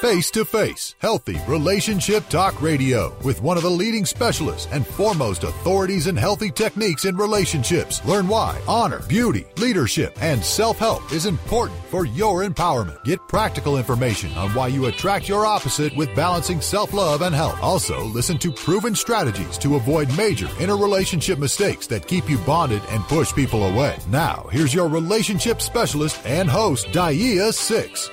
Face to Face, healthy relationship talk radio with one of the leading specialists and foremost authorities in healthy techniques in relationships. Learn why honor, beauty, leadership, and self help is important for your empowerment. Get practical information on why you attract your opposite with balancing self love and health. Also, listen to proven strategies to avoid major interrelationship mistakes that keep you bonded and push people away. Now, here's your relationship specialist and host, Daaiyah Cixx.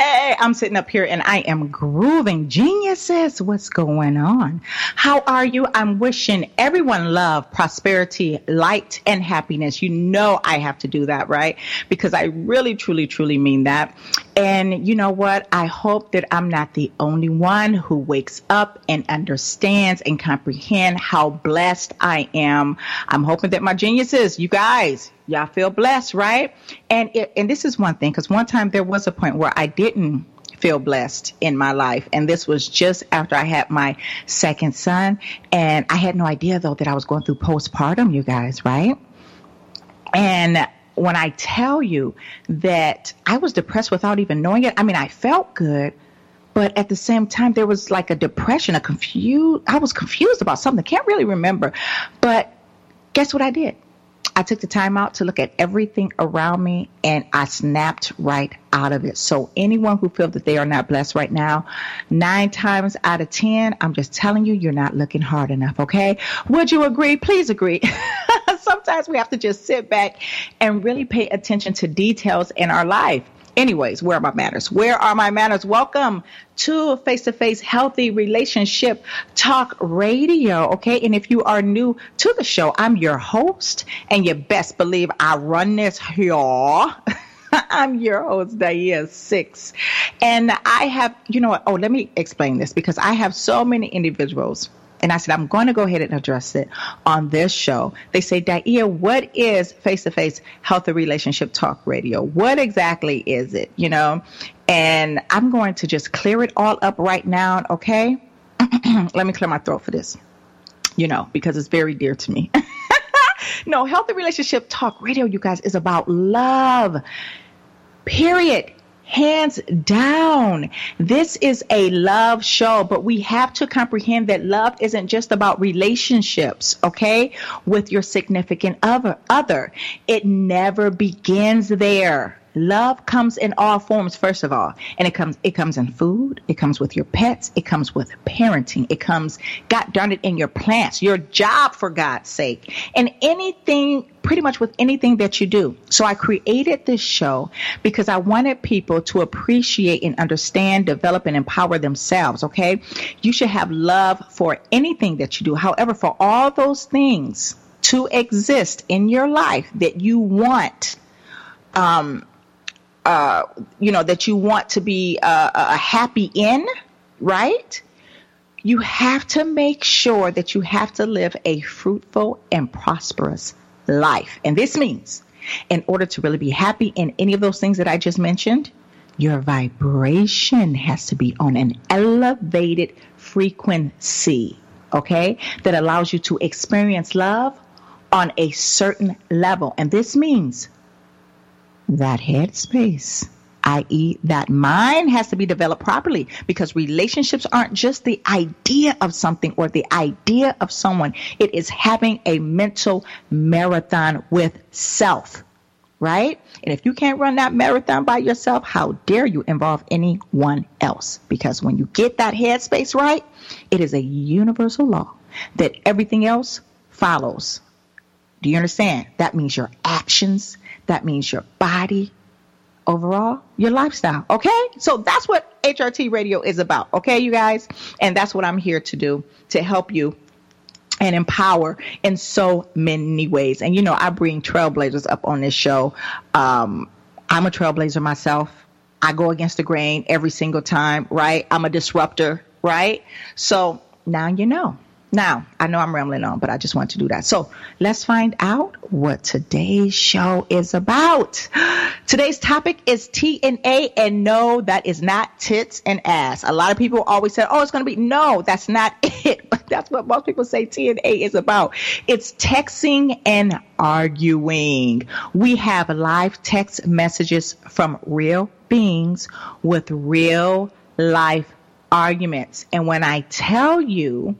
Hey, I'm sitting up here and I am grooving. Geniuses, what's going on? How are you? I'm wishing everyone love, prosperity, light, and happiness. You know I have to do that, right? Because I really, truly, truly mean that. And you know what? I hope that I'm not the only one who wakes up and understands and comprehend how blessed I am. I'm hoping that my geniuses, you guys, y'all feel blessed, right? And it, and this is one thing because one time there was a point where I didn't feel blessed in my life, and this was just after I had my second son, and I had no idea though that I was going through postpartum, you guys, right? And when I tell you that I was depressed without even knowing it, I mean, I felt good, but at the same time, there was like a depression, a confused, I was confused about something. Can't really remember. But guess what I did? I took the time out to look at everything around me and I snapped right out of it. So anyone who feels that they are not blessed right now, nine times out of 10, I'm just telling you, you're not looking hard enough. Okay. Would you agree? Please agree. Sometimes we have to just sit back and really pay attention to details in our life. Anyways, where are my manners? Where are my manners? Welcome to face to face healthy relationship talk radio. Okay. And if you are new to the show, I'm your host and you best believe I run this here. I'm your host, Daaiyah Cixx. And I have, you know what? Oh, let me explain this because I have so many individuals and I said, I'm going to go ahead and address it on this show. They say, Daaiyah, what is face to face healthy relationship talk radio? What exactly is it? You know, and I'm going to just clear it all up right now. Okay. Let me clear my throat for this, you know, because it's very dear to me. no, healthy relationship talk radio, you guys, is about love. Period. Hands down. This is a love show, but we have to comprehend that love isn't just about relationships, okay, with your significant other. other. It never begins there. Love comes in all forms, first of all, and it comes it comes in food, it comes with your pets, it comes with parenting, it comes, God darn it, in your plants, your job, for God's sake, and anything, pretty much with anything that you do. So I created this show because I wanted people to appreciate and understand, develop, and empower themselves. Okay, you should have love for anything that you do. However, for all those things to exist in your life that you want. Um, uh, you know, that you want to be uh, a happy in, right? You have to make sure that you have to live a fruitful and prosperous life. And this means, in order to really be happy in any of those things that I just mentioned, your vibration has to be on an elevated frequency, okay, that allows you to experience love on a certain level. And this means that headspace, i.e., that mind has to be developed properly because relationships aren't just the idea of something or the idea of someone. It is having a mental marathon with self, right? And if you can't run that marathon by yourself, how dare you involve anyone else? Because when you get that headspace right, it is a universal law that everything else follows. Do you understand? That means your actions, that means your body, overall, your lifestyle. Okay? So that's what HRT radio is about. Okay, you guys? And that's what I'm here to do to help you and empower in so many ways. And you know, I bring trailblazers up on this show. Um, I'm a trailblazer myself. I go against the grain every single time, right? I'm a disruptor, right? So now you know. Now, I know I'm rambling on, but I just want to do that. So let's find out what today's show is about. Today's topic is TNA, and no, that is not tits and ass. A lot of people always say, oh, it's going to be, no, that's not it. But that's what most people say TNA is about. It's texting and arguing. We have live text messages from real beings with real life arguments. And when I tell you,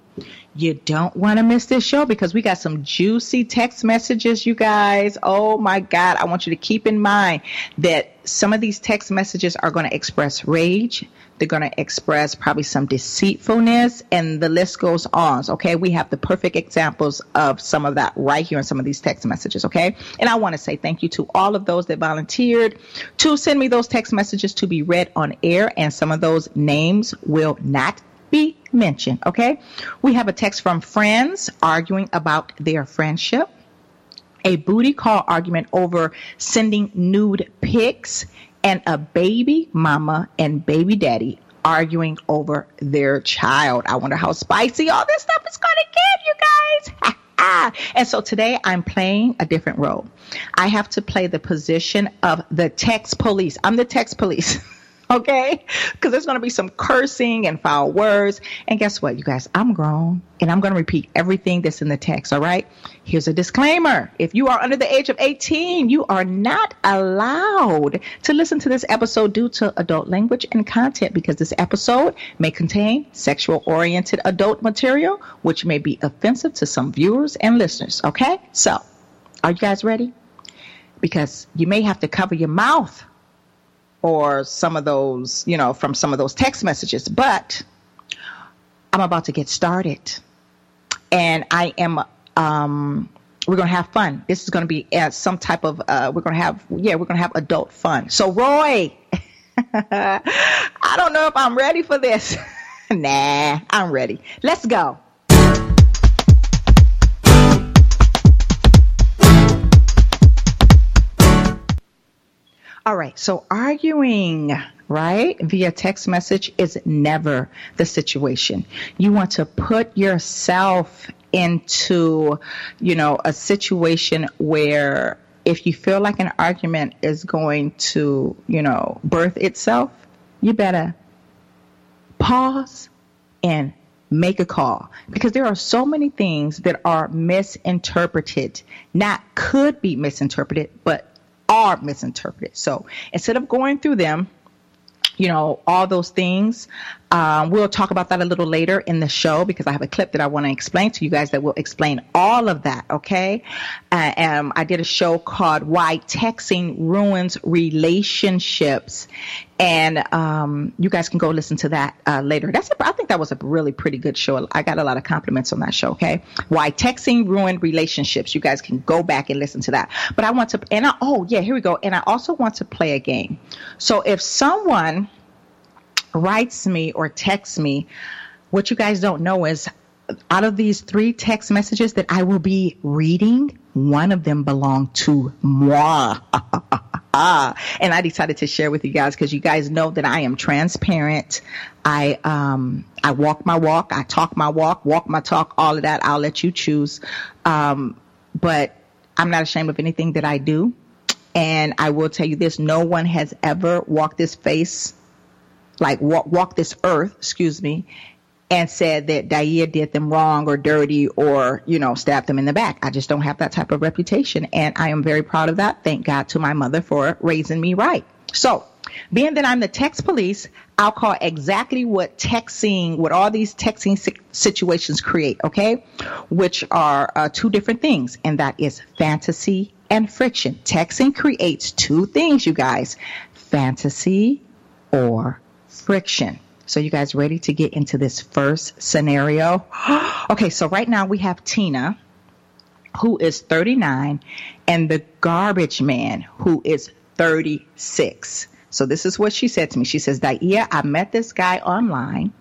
you don't want to miss this show because we got some juicy text messages, you guys. Oh my God. I want you to keep in mind that some of these text messages are going to express rage. They're going to express probably some deceitfulness and the list goes on. Okay. We have the perfect examples of some of that right here in some of these text messages. Okay. And I want to say thank you to all of those that volunteered to send me those text messages to be read on air. And some of those names will not be mentioned. Okay. We have a text from friends arguing about their friendship a booty call argument over sending nude pics and a baby mama and baby daddy arguing over their child. I wonder how spicy all this stuff is going to get, you guys. and so today I'm playing a different role. I have to play the position of the text police. I'm the text police. okay? Because there's going to be some cursing and foul words. And guess what, you guys? I'm grown and I'm going to repeat everything that's in the text, all right? Here's a disclaimer. If you are under the age of 18, you are not allowed to listen to this episode due to adult language and content because this episode may contain sexual oriented adult material, which may be offensive to some viewers and listeners, okay? So, are you guys ready? Because you may have to cover your mouth or some of those, you know, from some of those text messages. But I'm about to get started. And I am, um, we're going to have fun. This is going to be uh, some type of, uh, we're going to have, yeah, we're going to have adult fun. So, Roy, I don't know if I'm ready for this. nah, I'm ready. Let's go. All right. So arguing, right, via text message is never the situation. You want to put yourself into, you know, a situation where if you feel like an argument is going to, you know, birth itself, you better pause and make a call because there are so many things that are misinterpreted, not could be misinterpreted, but are misinterpreted. So instead of going through them, you know, all those things. Um, we'll talk about that a little later in the show because I have a clip that I want to explain to you guys that will explain all of that. Okay. Uh, um, I did a show called Why Texting Ruins Relationships. And um, you guys can go listen to that uh, later. That's a, I think that was a really pretty good show. I got a lot of compliments on that show. Okay, why texting ruined relationships. You guys can go back and listen to that. But I want to, and I, oh yeah, here we go. And I also want to play a game. So if someone writes me or texts me, what you guys don't know is out of these three text messages that I will be reading, one of them belonged to moi. and I decided to share with you guys because you guys know that I am transparent. I um I walk my walk, I talk my walk, walk my talk, all of that. I'll let you choose. Um, but I'm not ashamed of anything that I do. And I will tell you this: no one has ever walked this face like walk, walk this earth, excuse me, and said that Daaiyah did them wrong or dirty or, you know, stabbed them in the back. I just don't have that type of reputation. And I am very proud of that. Thank God to my mother for raising me right. So, being that I'm the text police, I'll call exactly what texting, what all these texting situations create, okay? Which are uh, two different things, and that is fantasy and friction. Texting creates two things, you guys fantasy or friction. So you guys ready to get into this first scenario? okay, so right now we have Tina who is 39 and the garbage man who is 36. So this is what she said to me. She says, Daaiyah, I met this guy online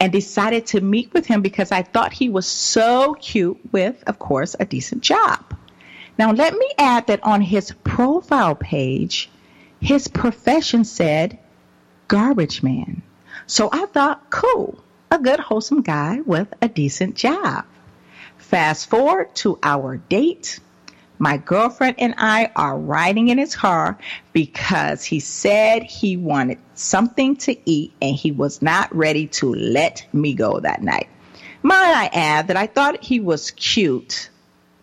and decided to meet with him because I thought he was so cute with, of course, a decent job. Now, let me add that on his profile page, his profession said garbage man. So I thought, cool. a good, wholesome guy with a decent job. Fast forward to our date. My girlfriend and I are riding in his car because he said he wanted something to eat and he was not ready to let me go that night. Might I add that I thought he was cute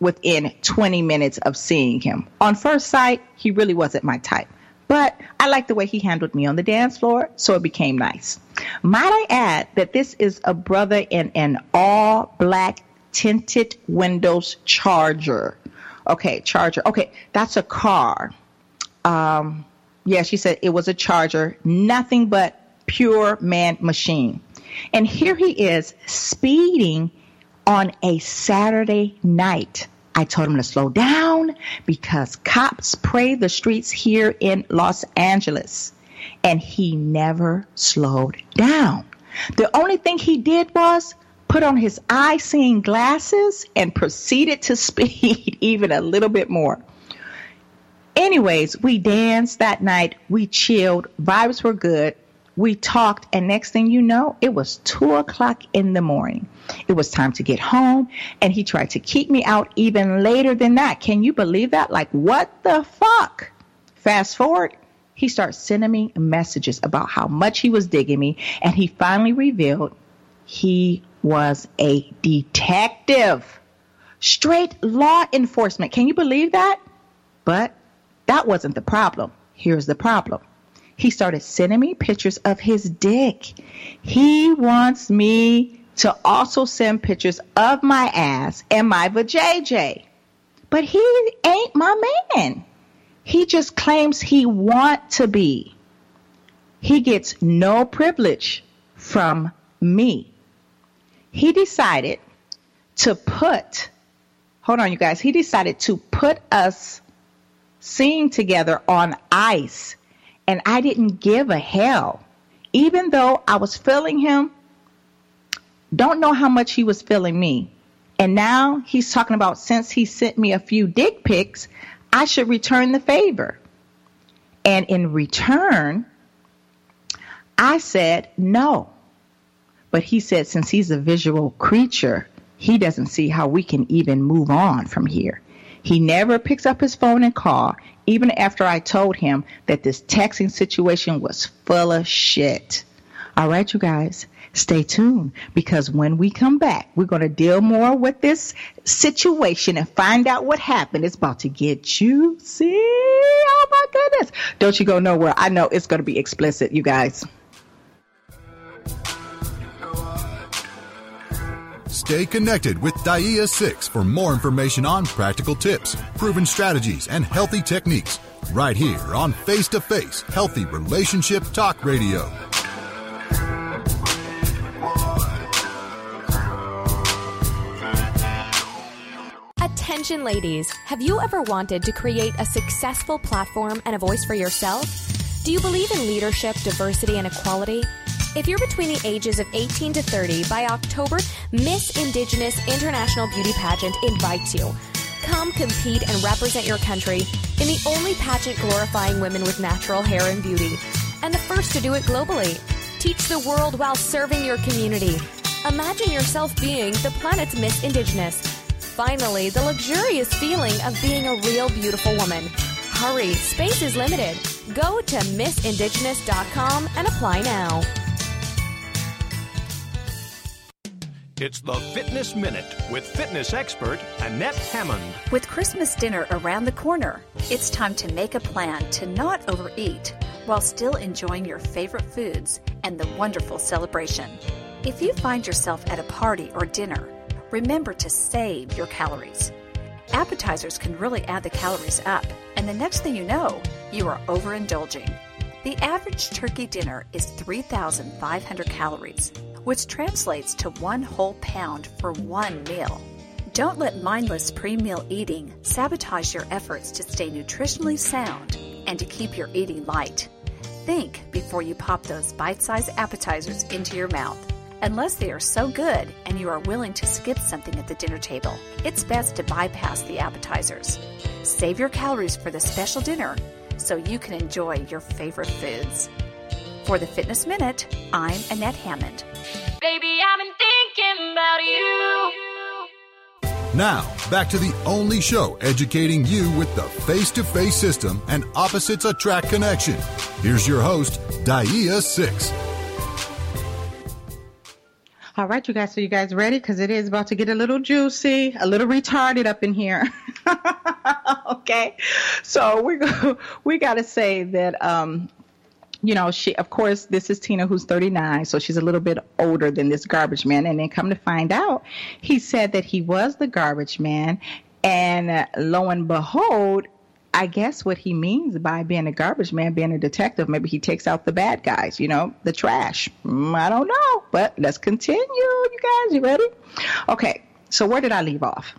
within 20 minutes of seeing him. On first sight, he really wasn't my type. But I liked the way he handled me on the dance floor, so it became nice. Might I add that this is a brother in an all black tinted windows charger. Okay, charger. Okay, that's a car. Um, yeah, she said it was a charger, nothing but pure man machine. And here he is speeding on a Saturday night. I told him to slow down because cops pray the streets here in Los Angeles. And he never slowed down. The only thing he did was put on his eye seeing glasses and proceeded to speed even a little bit more. Anyways, we danced that night. We chilled. Vibes were good. We talked, and next thing you know, it was two o'clock in the morning. It was time to get home, and he tried to keep me out even later than that. Can you believe that? Like, what the fuck? Fast forward, he starts sending me messages about how much he was digging me, and he finally revealed he was a detective. Straight law enforcement. Can you believe that? But that wasn't the problem. Here's the problem he started sending me pictures of his dick. He wants me to also send pictures of my ass and my vajayjay. But he ain't my man. He just claims he want to be. He gets no privilege from me. He decided to put, hold on, you guys, he decided to put us seeing together on ice and I didn't give a hell. Even though I was feeling him, don't know how much he was feeling me. And now he's talking about since he sent me a few dick pics, I should return the favor. And in return, I said no. But he said since he's a visual creature, he doesn't see how we can even move on from here. He never picks up his phone and call, even after I told him that this texting situation was full of shit. All right, you guys, stay tuned because when we come back, we're going to deal more with this situation and find out what happened. It's about to get you. See? Oh my goodness. Don't you go nowhere. I know it's going to be explicit, you guys. Stay connected with Daaiyah Cixx for more information on practical tips, proven strategies, and healthy techniques right here on Face to Face Healthy Relationship Talk Radio. Attention, ladies. Have you ever wanted to create a successful platform and a voice for yourself? Do you believe in leadership, diversity, and equality? If you're between the ages of 18 to 30, by October, Miss Indigenous International Beauty Pageant invites you. Come compete and represent your country in the only pageant glorifying women with natural hair and beauty, and the first to do it globally. Teach the world while serving your community. Imagine yourself being the planet's Miss Indigenous. Finally, the luxurious feeling of being a real beautiful woman. Hurry, space is limited. Go to missindigenous.com and apply now. It's the Fitness Minute with fitness expert Annette Hammond. With Christmas dinner around the corner, it's time to make a plan to not overeat while still enjoying your favorite foods and the wonderful celebration. If you find yourself at a party or dinner, remember to save your calories. Appetizers can really add the calories up, and the next thing you know, you are overindulging. The average turkey dinner is 3,500 calories which translates to one whole pound for one meal. Don't let mindless pre meal eating sabotage your efforts to stay nutritionally sound and to keep your eating light. Think before you pop those bite sized appetizers into your mouth. Unless they are so good and you are willing to skip something at the dinner table, it's best to bypass the appetizers. Save your calories for the special dinner so you can enjoy your favorite foods. For the Fitness Minute, I'm Annette Hammond. Baby, I've been thinking about you. Now, back to the only show educating you with the face to face system and opposites attract connection. Here's your host, Daaiyah Cixx. All right, you guys. So you guys ready? Because it is about to get a little juicy, a little retarded up in here. okay. So we go, we got to say that um, you know, she, of course, this is Tina who's 39, so she's a little bit older than this garbage man. And then come to find out, he said that he was the garbage man. And uh, lo and behold, I guess what he means by being a garbage man, being a detective, maybe he takes out the bad guys, you know, the trash. Mm, I don't know, but let's continue, you guys. You ready? Okay, so where did I leave off?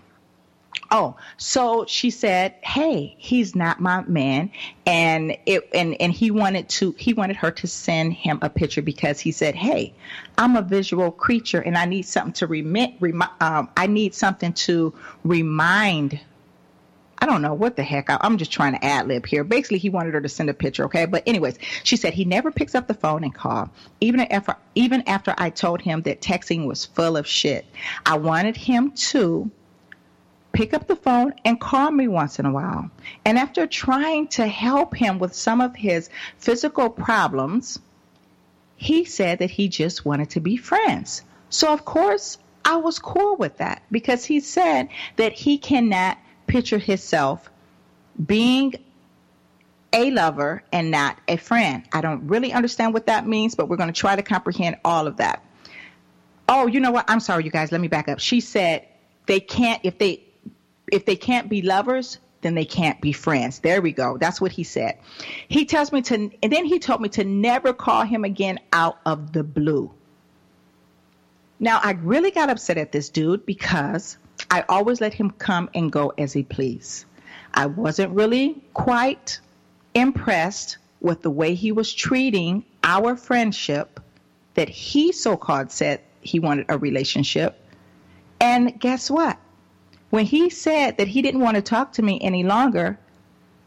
Oh, so she said, "Hey, he's not my man," and it and and he wanted to he wanted her to send him a picture because he said, "Hey, I'm a visual creature and I need something to remit remi- um, I need something to remind." I don't know what the heck. I, I'm just trying to ad lib here. Basically, he wanted her to send a picture, okay? But anyways, she said he never picks up the phone and call, even after even after I told him that texting was full of shit. I wanted him to pick up the phone and call me once in a while. And after trying to help him with some of his physical problems, he said that he just wanted to be friends. So, of course, I was cool with that because he said that he cannot picture himself being a lover and not a friend. I don't really understand what that means, but we're going to try to comprehend all of that. Oh, you know what? I'm sorry, you guys. Let me back up. She said they can't, if they, if they can't be lovers, then they can't be friends. There we go. That's what he said. He tells me to, and then he told me to never call him again out of the blue. Now, I really got upset at this dude because I always let him come and go as he please. I wasn't really quite impressed with the way he was treating our friendship that he so called said he wanted a relationship. And guess what? When he said that he didn't want to talk to me any longer,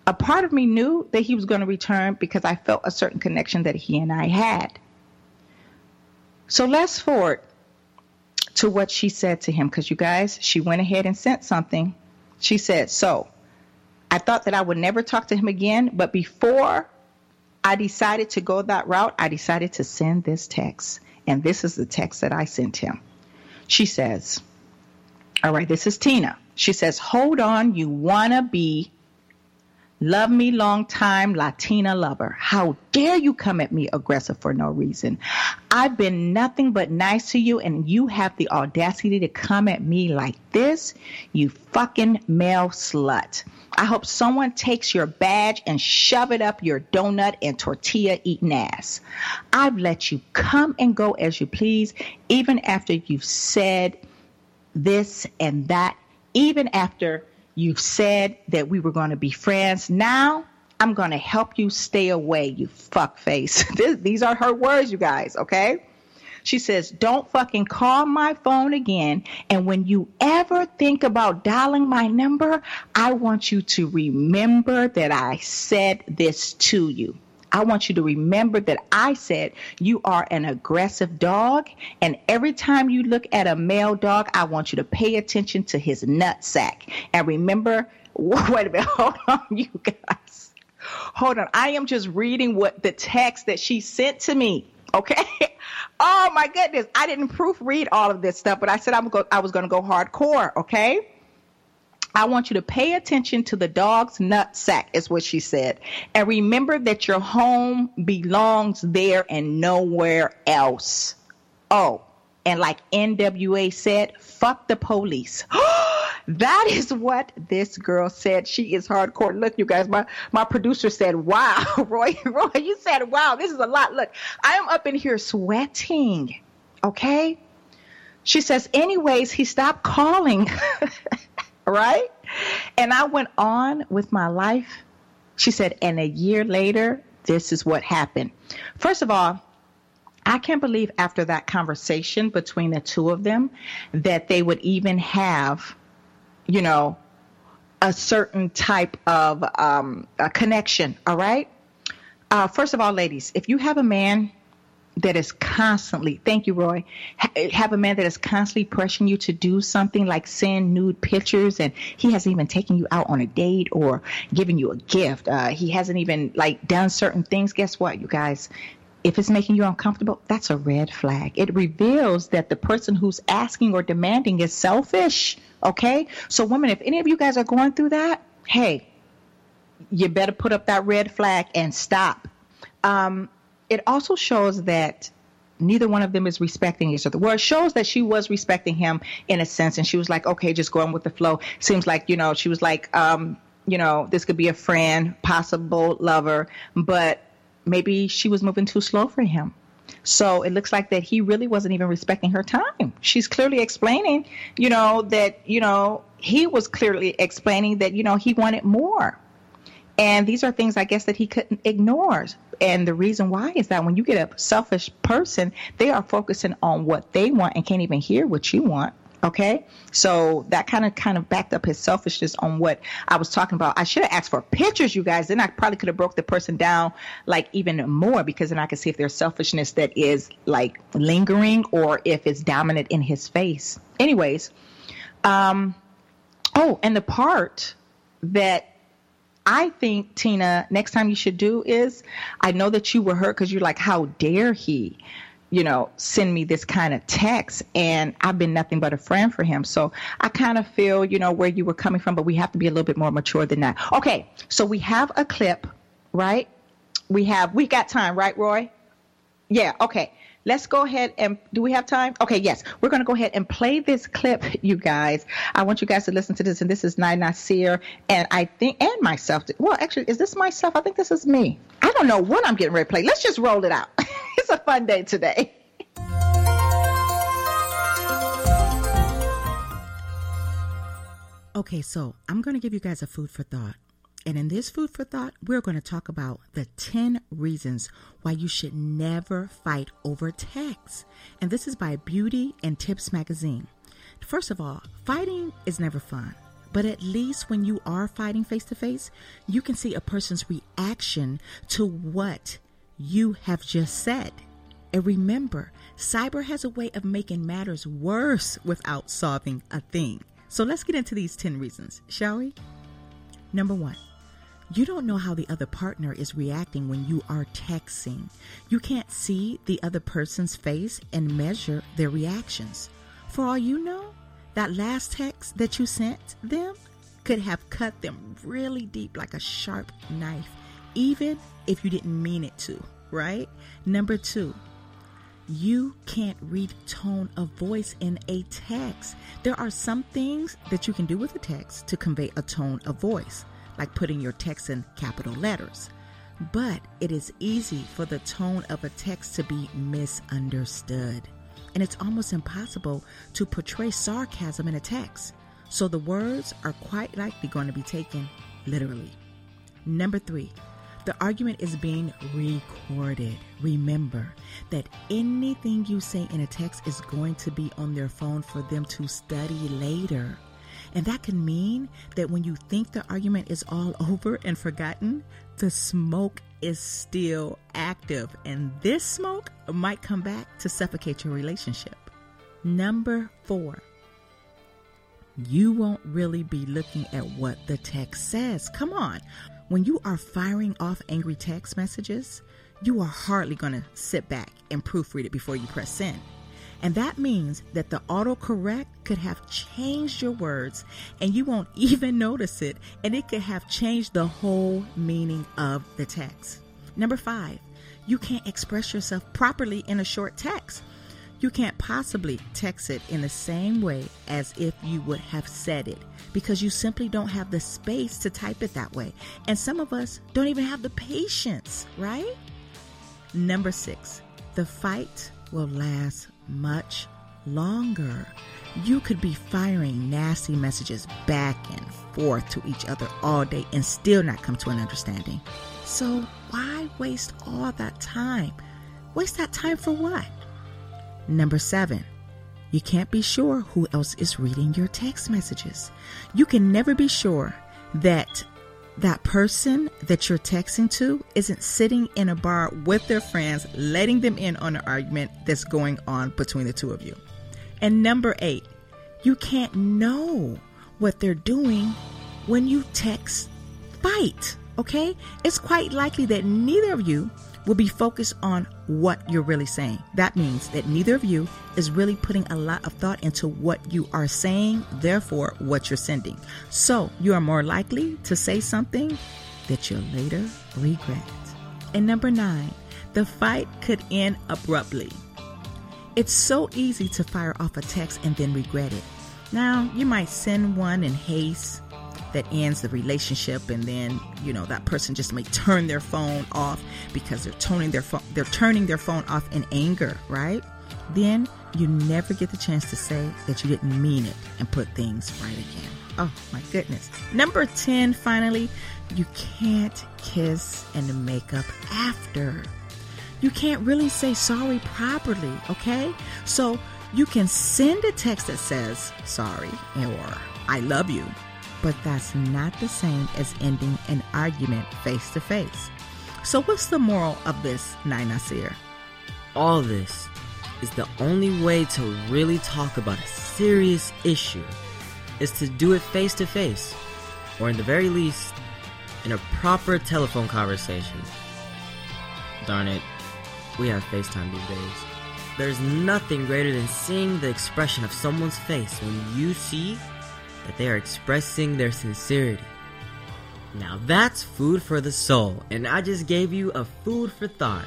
a part of me knew that he was going to return because I felt a certain connection that he and I had. So let's forward to what she said to him because you guys, she went ahead and sent something. She said, So I thought that I would never talk to him again, but before I decided to go that route, I decided to send this text. And this is the text that I sent him. She says, all right, this is Tina. She says, Hold on, you wanna be love me long time Latina lover. How dare you come at me aggressive for no reason? I've been nothing but nice to you, and you have the audacity to come at me like this, you fucking male slut. I hope someone takes your badge and shove it up your donut and tortilla eating ass. I've let you come and go as you please, even after you've said this and that, even after you've said that we were going to be friends. Now I'm going to help you stay away, you fuckface. These are her words, you guys, okay? She says, Don't fucking call my phone again. And when you ever think about dialing my number, I want you to remember that I said this to you. I want you to remember that I said you are an aggressive dog. And every time you look at a male dog, I want you to pay attention to his nut sack. And remember, wait a minute, hold on, you guys. Hold on. I am just reading what the text that she sent to me. Okay. Oh my goodness. I didn't proofread all of this stuff, but I said I'm go, I was going to go hardcore. Okay. I want you to pay attention to the dog's nut sack, is what she said. And remember that your home belongs there and nowhere else. Oh, and like NWA said, fuck the police. that is what this girl said. She is hardcore. Look, you guys, my, my producer said, wow, Roy, Roy, you said, wow, this is a lot. Look, I am up in here sweating. Okay. She says, anyways, he stopped calling. right? And I went on with my life. She said, and a year later, this is what happened. First of all, I can't believe after that conversation between the two of them that they would even have, you know, a certain type of um, a connection. All right. Uh, first of all, ladies, if you have a man that is constantly, thank you, Roy, ha- have a man that is constantly pressuring you to do something like send nude pictures and he hasn't even taken you out on a date or given you a gift. Uh, he hasn't even like done certain things. Guess what, you guys? If it's making you uncomfortable, that's a red flag. It reveals that the person who's asking or demanding is selfish. Okay. So women, if any of you guys are going through that, hey, you better put up that red flag and stop. Um, it also shows that neither one of them is respecting each other. Well, it shows that she was respecting him in a sense, and she was like, okay, just going with the flow. Seems like, you know, she was like, um, you know, this could be a friend, possible lover, but maybe she was moving too slow for him. So it looks like that he really wasn't even respecting her time. She's clearly explaining, you know, that, you know, he was clearly explaining that, you know, he wanted more. And these are things I guess that he couldn't ignore. And the reason why is that when you get a selfish person, they are focusing on what they want and can't even hear what you want. Okay, so that kind of kind of backed up his selfishness on what I was talking about. I should have asked for pictures, you guys. Then I probably could have broke the person down like even more because then I could see if there's selfishness that is like lingering or if it's dominant in his face. Anyways, um, oh, and the part that I think, Tina, next time you should do is I know that you were hurt because you're like, how dare he, you know, send me this kind of text? And I've been nothing but a friend for him. So I kind of feel, you know, where you were coming from, but we have to be a little bit more mature than that. Okay. So we have a clip, right? We have, we got time, right, Roy? Yeah. Okay let's go ahead and do we have time? Okay, yes. We're going to go ahead and play this clip, you guys. I want you guys to listen to this. And this is Nai Nasir and I think, and myself. Well, actually, is this myself? I think this is me. I don't know what I'm getting ready to play. Let's just roll it out. it's a fun day today. Okay, so I'm going to give you guys a food for thought. And in this food for thought, we're going to talk about the 10 reasons why you should never fight over text. And this is by Beauty and Tips magazine. First of all, fighting is never fun. But at least when you are fighting face to face, you can see a person's reaction to what you have just said. And remember, cyber has a way of making matters worse without solving a thing. So let's get into these 10 reasons, shall we? Number one, you don't know how the other partner is reacting when you are texting. You can't see the other person's face and measure their reactions. For all you know, that last text that you sent them could have cut them really deep like a sharp knife, even if you didn't mean it to, right? Number two, you can't read tone of voice in a text. There are some things that you can do with a text to convey a tone of voice like putting your text in capital letters. But it is easy for the tone of a text to be misunderstood. And it's almost impossible to portray sarcasm in a text. So the words are quite likely going to be taken literally. Number three, the argument is being recorded. Remember that anything you say in a text is going to be on their phone for them to study later. And that can mean that when you think the argument is all over and forgotten, the smoke is still active. And this smoke might come back to suffocate your relationship. Number four, you won't really be looking at what the text says. Come on. When you are firing off angry text messages, you are hardly going to sit back and proofread it before you press send. And that means that the autocorrect could have changed your words and you won't even notice it, and it could have changed the whole meaning of the text. Number five, you can't express yourself properly in a short text. You can't possibly text it in the same way as if you would have said it because you simply don't have the space to type it that way. And some of us don't even have the patience, right? Number six, the fight will last much longer. You could be firing nasty messages back and forth to each other all day and still not come to an understanding. So, why waste all that time? Waste that time for what? Number seven, you can't be sure who else is reading your text messages. You can never be sure that that person that you're texting to isn't sitting in a bar with their friends, letting them in on an argument that's going on between the two of you. And number eight, you can't know what they're doing when you text fight, okay? It's quite likely that neither of you will be focused on what you're really saying. That means that neither of you is really putting a lot of thought into what you are saying, therefore, what you're sending. So you are more likely to say something that you'll later regret. And number nine, the fight could end abruptly. It's so easy to fire off a text and then regret it. Now, you might send one in haste that ends the relationship and then you know that person just may turn their phone off because they're turning their phone they're turning their phone off in anger right? Then you never get the chance to say that you didn't mean it and put things right again. Oh my goodness. Number 10 finally you can't kiss and make up after. You can't really say sorry properly okay? So you can send a text that says sorry or I love you but that's not the same as ending an argument face to face. So, what's the moral of this, Nai Nasir? All this is the only way to really talk about a serious issue is to do it face to face, or in the very least, in a proper telephone conversation. Darn it, we have FaceTime these days. There's nothing greater than seeing the expression of someone's face when you see they are expressing their sincerity. Now that's food for the soul, and I just gave you a food for thought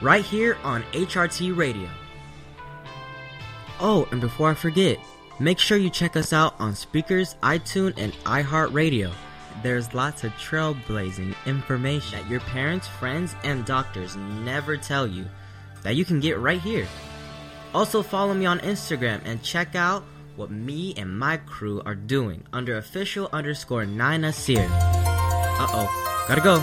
right here on HRT Radio. Oh, and before I forget, make sure you check us out on speakers, iTunes, and iHeartRadio. There's lots of trailblazing information that your parents, friends, and doctors never tell you that you can get right here. Also, follow me on Instagram and check out what me and my crew are doing under official underscore Nai Nasir. Uh oh, gotta go.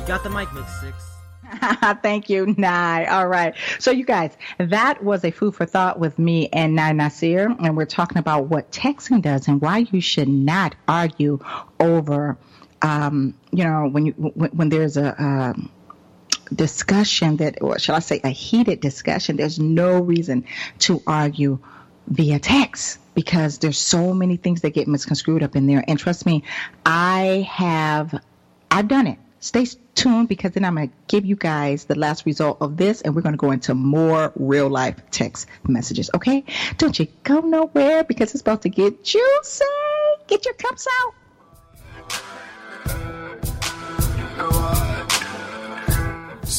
You got the mic, Mix Six. Thank you, Nai. All right. So, you guys, that was a food for thought with me and Nai Nasir, and we're talking about what texting does and why you should not argue over, um, you know, when you when, when there's a. Um, discussion that or shall i say a heated discussion there's no reason to argue via text because there's so many things that get misconstrued up in there. And trust me, I have, I've done it. Stay tuned because then I'm going to give you guys the last result of this and we're going to go into more real life text messages. Okay. Don't you go nowhere because it's about to get juicy. Get your cups out.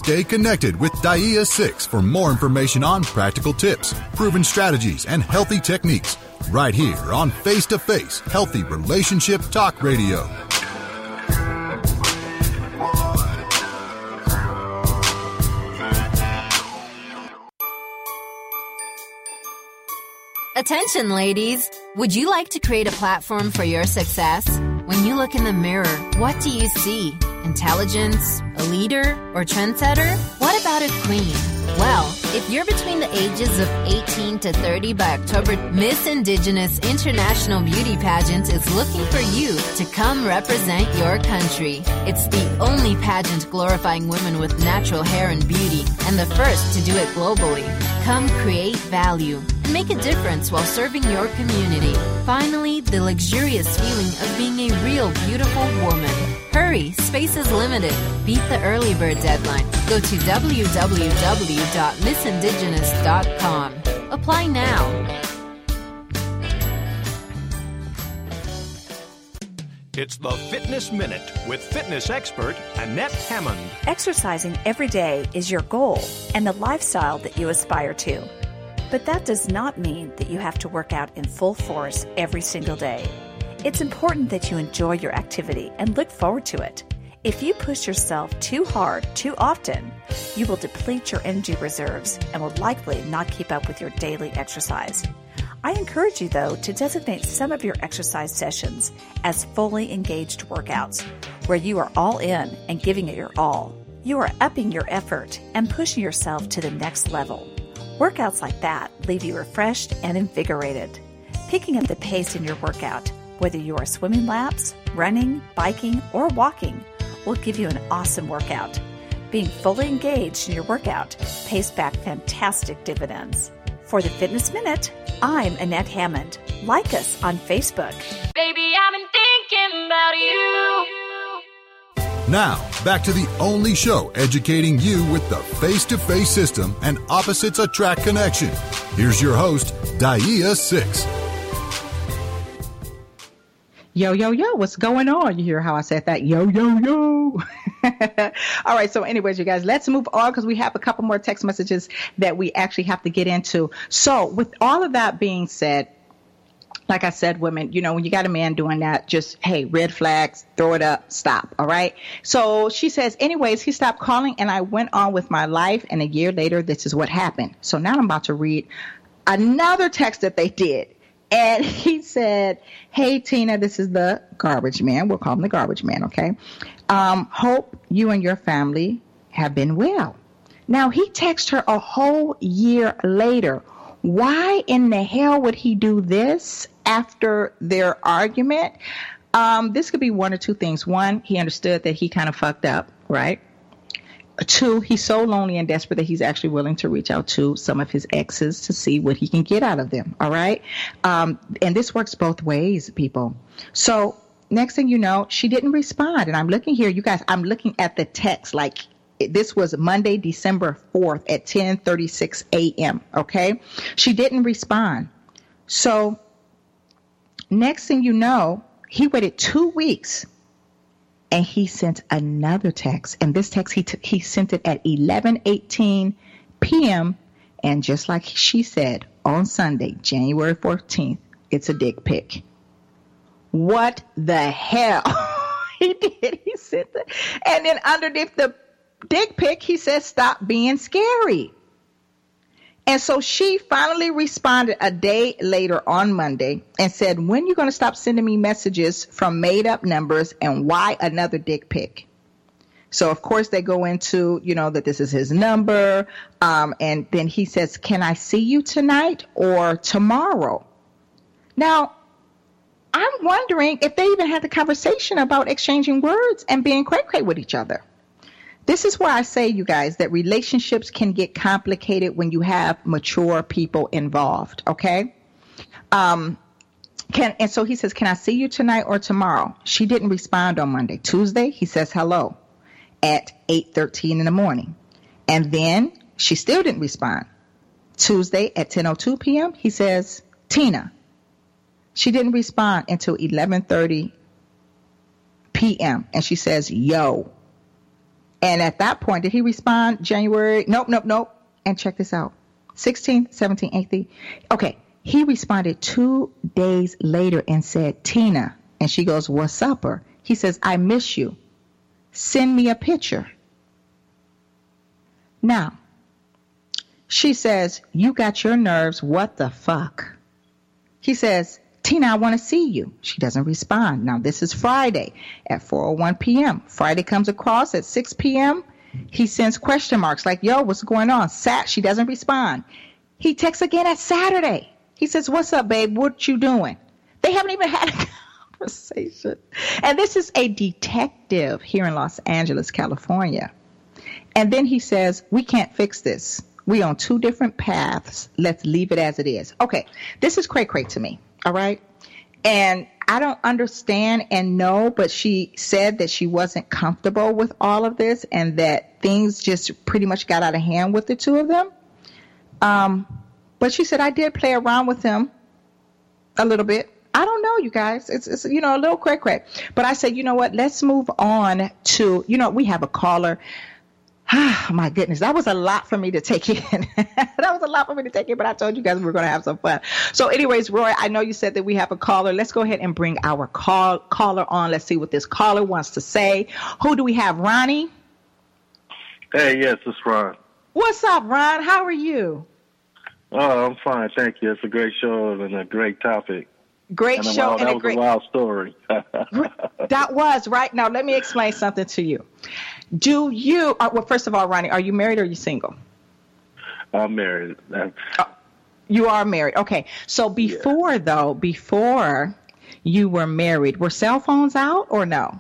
Stay connected with Daaiyah Cixx for more information on practical tips, proven strategies, and healthy techniques right here on Face to Face Healthy Relationship Talk Radio. Attention, ladies! Would you like to create a platform for your success? When you look in the mirror, what do you see? Intelligence? A leader? Or trendsetter? What about a queen? Well, if you're between the ages of 18 to 30 by October, Miss Indigenous International Beauty Pageant is looking for you to come represent your country. It's the only pageant glorifying women with natural hair and beauty, and the first to do it globally. Come create value make a difference while serving your community. Finally, the luxurious feeling of being a real beautiful woman. Hurry, space is limited. Beat the early bird deadline. Go to www.missindigenous.com. Apply now. It's the Fitness Minute with fitness expert Annette Hammond. Exercising every day is your goal and the lifestyle that you aspire to. But that does not mean that you have to work out in full force every single day. It's important that you enjoy your activity and look forward to it. If you push yourself too hard too often, you will deplete your energy reserves and will likely not keep up with your daily exercise. I encourage you, though, to designate some of your exercise sessions as fully engaged workouts, where you are all in and giving it your all. You are upping your effort and pushing yourself to the next level. Workouts like that leave you refreshed and invigorated. Picking up the pace in your workout Whether you are swimming laps, running, biking, or walking, will give you an awesome workout. Being fully engaged in your workout pays back fantastic dividends. For the Fitness Minute, I'm Annette Hammond. Like us on Facebook. Baby, I've been thinking about you. Now, back to the only show educating you with the face to face system and opposites attract connection. Here's your host, Daaiyah Cixx. Yo, yo, yo, what's going on? You hear how I said that? Yo, yo, yo. All right. So, anyways, you guys, let's move on because we have a couple more text messages that we actually have to get into. So, with all of that being said, like I said, women, you know, when you got a man doing that, just, hey, red flags, throw it up, stop. All right. So she says, anyways, he stopped calling and I went on with my life. And a year later, this is what happened. So now I'm about to read another text that they did. And he said, Hey, Tina, this is the garbage man. We'll call him the garbage man, okay? Um, hope you and your family have been well. Now, he texted her a whole year later. Why in the hell would he do this after their argument? Um, this could be one or two things. One, he understood that he kind of fucked up, right? Two, he's so lonely and desperate that he's actually willing to reach out to some of his exes to see what he can get out of them. All right. Um, and this works both ways, people. So next thing you know, she didn't respond. And I'm looking here, you guys, I'm looking at the text like this was Monday, December 4th at 10:36 a.m. Okay, she didn't respond. So next thing you know, he waited two weeks and he sent another text. And this text he t- he sent it at 11:18 p.m. And just like she said on Sunday, January 14th, it's a dick pic. What the hell? he did. He sent it, and then underneath the dick pic, he says, "Stop being scary." And so she finally responded a day later on Monday and said, When you going to stop sending me messages from made up numbers and why another dick pic? So of course they go into, you know, that this is his number. Um, and then he says, Can I see you tonight or tomorrow? Now, I'm wondering if they even had the conversation about exchanging words and being cray cray with each other. This is why I say, you guys, that relationships can get complicated when you have mature people involved. Okay. Um, can, and so he says, Can I see you tonight or tomorrow? She didn't respond on Monday. Tuesday, he says hello at 8:13 in the morning. And then she still didn't respond. Tuesday at 10:02 p.m., he says, "Tina." She didn't respond until 11:30 p.m. and she says, "Yo." And at that point, did he respond January? Nope, nope, nope. And check this out. 16th, 17th, 18th. Okay. He responded two days later and said, Tina. And she goes, What's up? Her? He says, I miss you. Send me a picture. Now, she says, You got your nerves. What the fuck? He says, Tina, I want to see you. She doesn't respond. Now, this is Friday at 4.01 p.m. Friday comes across at 6 p.m. He sends question marks like, yo, what's going on? Sat, she doesn't respond. He texts again at Saturday. He says, what's up, babe? What you doing? They haven't even had a conversation. And this is a detective here in Los Angeles, California. And then he says, we can't fix this. We on two different paths. Let's leave it as it is. Okay, this is cray cray to me. All right. And I don't understand and know, but she said that she wasn't comfortable with all of this and that things just pretty much got out of hand with the two of them. Um, but she said I did play around with him a little bit. I don't know, you guys. It's, it's you know a little crack crack. But I said, you know what? Let's move on to you know we have a caller. Ah, my goodness, that was a lot for me to take in. that was a lot for me to take in, but I told you guys we were going to have some fun. So, anyways, Roy, I know you said that we have a caller. Let's go ahead and bring our call caller on. Let's see what this caller wants to say. Who do we have? Ronnie. Hey, yes, it's Ron. What's up, Ron? How are you? Oh, I'm fine, thank you. It's a great show and a great topic. Great and show wild, and that a was great. a wild story. that was right. Now, let me explain something to you. Do you? Uh, well, first of all, Ronnie, are you married or are you single? I'm married. That's, You are married. Okay. So before though, before you were married. Were cell phones out or no?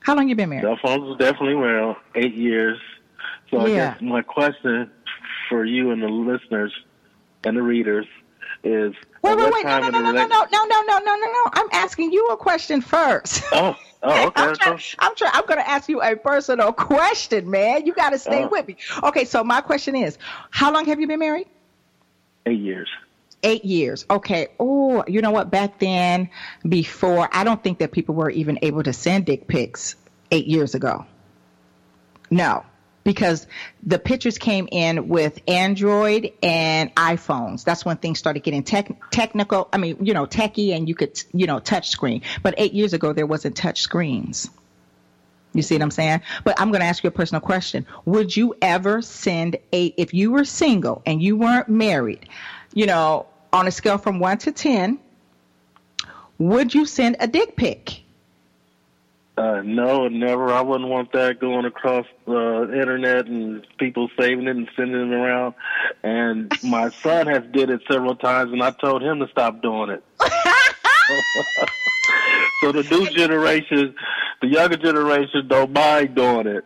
How long you been married? Cell phones was definitely around eight years. So I guess my question for you and the listeners and the readers is Wait, wait, wait! No, no, no, no, no, no, no, no, no, no, no! I'm asking you a question first. Oh, oh, okay. I'm trying. I'm trying. I'm going to ask you a personal question, man. You got to stay Oh. with me. Okay, so my question is, how long have you been married? Eight years. Eight years. Okay. Oh, you know what? Back then, before, I don't think that people were even able to send dick pics eight years ago. No, because the pictures came in with Android and iPhones. That's when things started getting tech, technical. I mean, you know, techie, and you could, you know, touch screen. But eight years ago, there wasn't touch screens. You see what I'm saying? But I'm going to ask you a personal question. Would you ever send a, if you were single and you weren't married, you know, on a scale from one to 10, would you send a dick pic? Uh, no, never. I wouldn't want that going across the internet and people saving it and sending it around. And my son has did it several times, and I told him to stop doing it. so the new generation, the younger generation, don't mind doing it.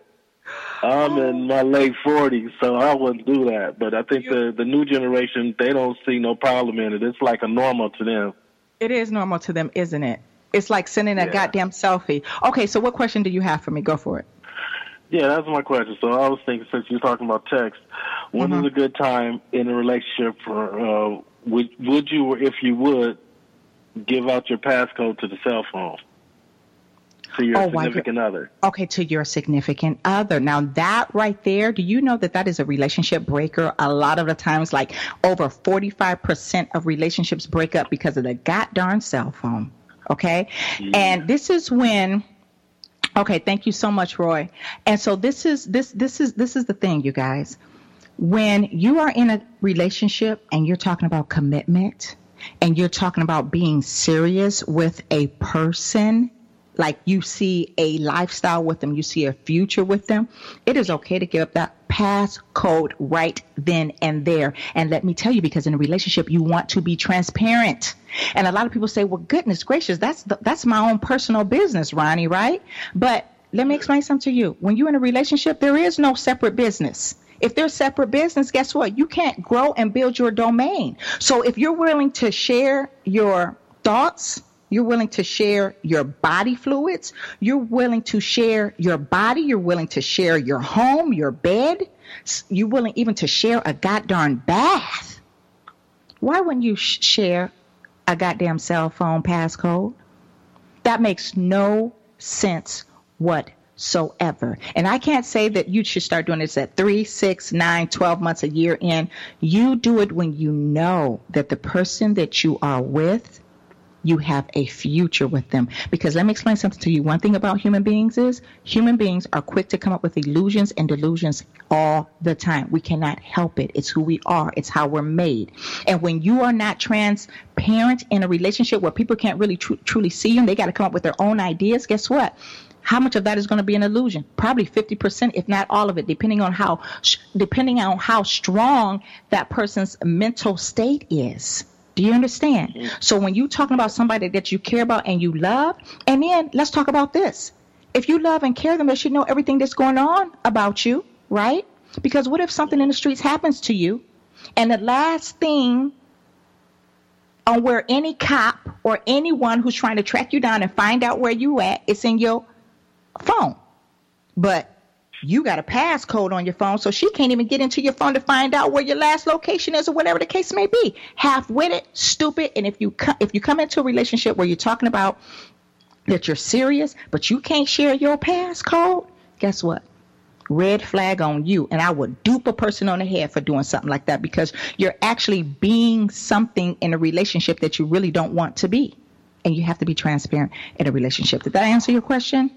I'm in my late forties, so I wouldn't do that. But I think the the new generation, they don't see no problem in it. It's like a normal to them. It is normal to them, isn't it? It's like sending a Yeah. goddamn selfie. Okay, so what question do you have for me? Go for it. Yeah, that's my question. So I was thinking, since you're talking about text, when is Mhm. a good time in a relationship for uh, would would you or if you would give out your passcode to the cell phone to your Oh, significant other? Okay, to your significant other. Now that right there, do you know that that is a relationship breaker? A lot of the times, like over 45% of relationships break up because of the goddamn cell phone. Okay? Mm-hmm. And this is when Okay, thank you so much, Roy. And so this is this this is this is the thing, you guys. When you are in a relationship and you're talking about commitment and you're talking about being serious with a person, like you see a lifestyle with them, you see a future with them, it is okay to give up that passcode right then and there. And let me tell you, because in a relationship, you want to be transparent. And a lot of people say, well, goodness gracious, that's, the, that's my own personal business, Ronnie, right? But let me explain something to you. When you're in a relationship, there is no separate business. If there's separate business, guess what? You can't grow and build your domain. So if you're willing to share your thoughts, you're willing to share your body fluids, you're willing to share your body, you're willing to share your home, your bed, you're willing even to share a goddamn bath. Why wouldn't you sh- share a goddamn cell phone passcode? That makes no sense whatsoever. And I can't say that you should start doing this at three, six, nine, twelve months, a year in. You do it when you know that the person that you are with, you have a future with them. Because let me explain something to you. One thing about human beings is human beings are quick to come up with illusions and delusions all the time. We cannot help it. It's who we are. It's how we're made. And when you are not transparent in a relationship where people can't really tru- truly see you and they got to come up with their own ideas, guess what? How much of that is going to be an illusion? Probably 50%, if not all of it, depending on how, depending on how strong that person's mental state is. Do you understand? Mm. So when you're talking about somebody that you care about and you love, and then let's talk about this. If you love and care them, they should know everything that's going on about you, right? Because what if something in the streets happens to you, and the last thing on where any cop or anyone who's trying to track you down and find out where you at, it's in your phone. But you got a passcode on your phone, so she can't even get into your phone to find out where your last location is or whatever the case may be. Half-witted, stupid, and if you co- if you come into a relationship where you're talking about that you're serious, but you can't share your passcode, guess what? Red flag on you, and I would dupe a person on the head for doing something like that because you're actually being something in a relationship that you really don't want to be, and you have to be transparent in a relationship. Did that answer your question?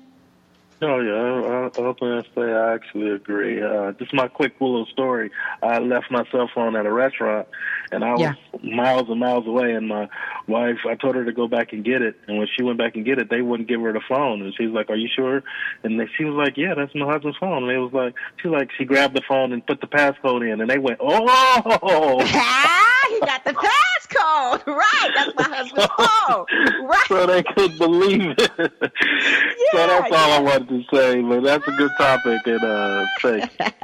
Oh yeah, I, I, was gonna say I actually agree. Uh, just my quick little story. I left my cell phone at a restaurant, and I was Yeah. miles and miles away. And my wife, I told her to go back and get it. And when she went back and get it, they wouldn't give her the phone. And she's like, "Are you sure?" And they, she was like, "Yeah, that's my husband's phone." And it was like, she like, she grabbed the phone and put the passcode in, and they went, "Oh!" Ah, he got the passcode. phone. Right. That's my husband's phone. Right. So they couldn't believe it. so that's all I wanted to say. But that's a good topic, and uh, thanks.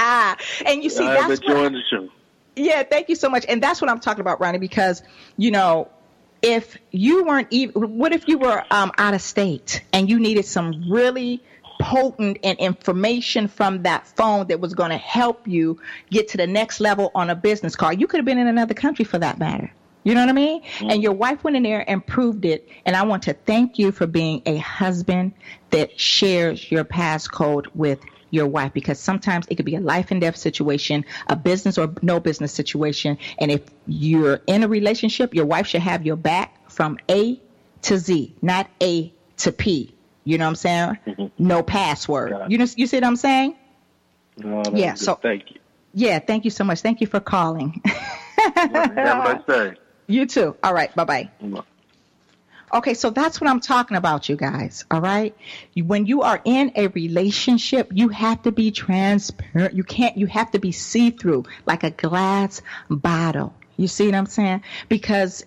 Ah, and you see, I'm that's enjoying what, the show. yeah, thank you so much. And that's what I'm talking about, Ronnie, because, you know, if you weren't even, what if you were um, out of state and you needed some really potent and information from that phone that was going to help you get to the next level on a business card? You could have been in another country for that matter. You know what I mean? Mm-hmm. And your wife went in there and proved it. And I want to thank you for being a husband that shares your passcode with your wife because sometimes it could be a life and death situation, a business or no business situation. And if you're in a relationship, your wife should have your back from A to Z, not A to P. You know what I'm saying? Mm-hmm. No password. You know, you see what I'm saying? No, Yeah, so- thank you. Yeah, thank you so much. Thank you for calling. Have a nice day. you too. All right, bye bye. Okay, so that's what I'm talking about, you guys. All right. When you are in a relationship, you have to be transparent. You can't, you have to be see through like a glass bottle. You see what I'm saying? Because,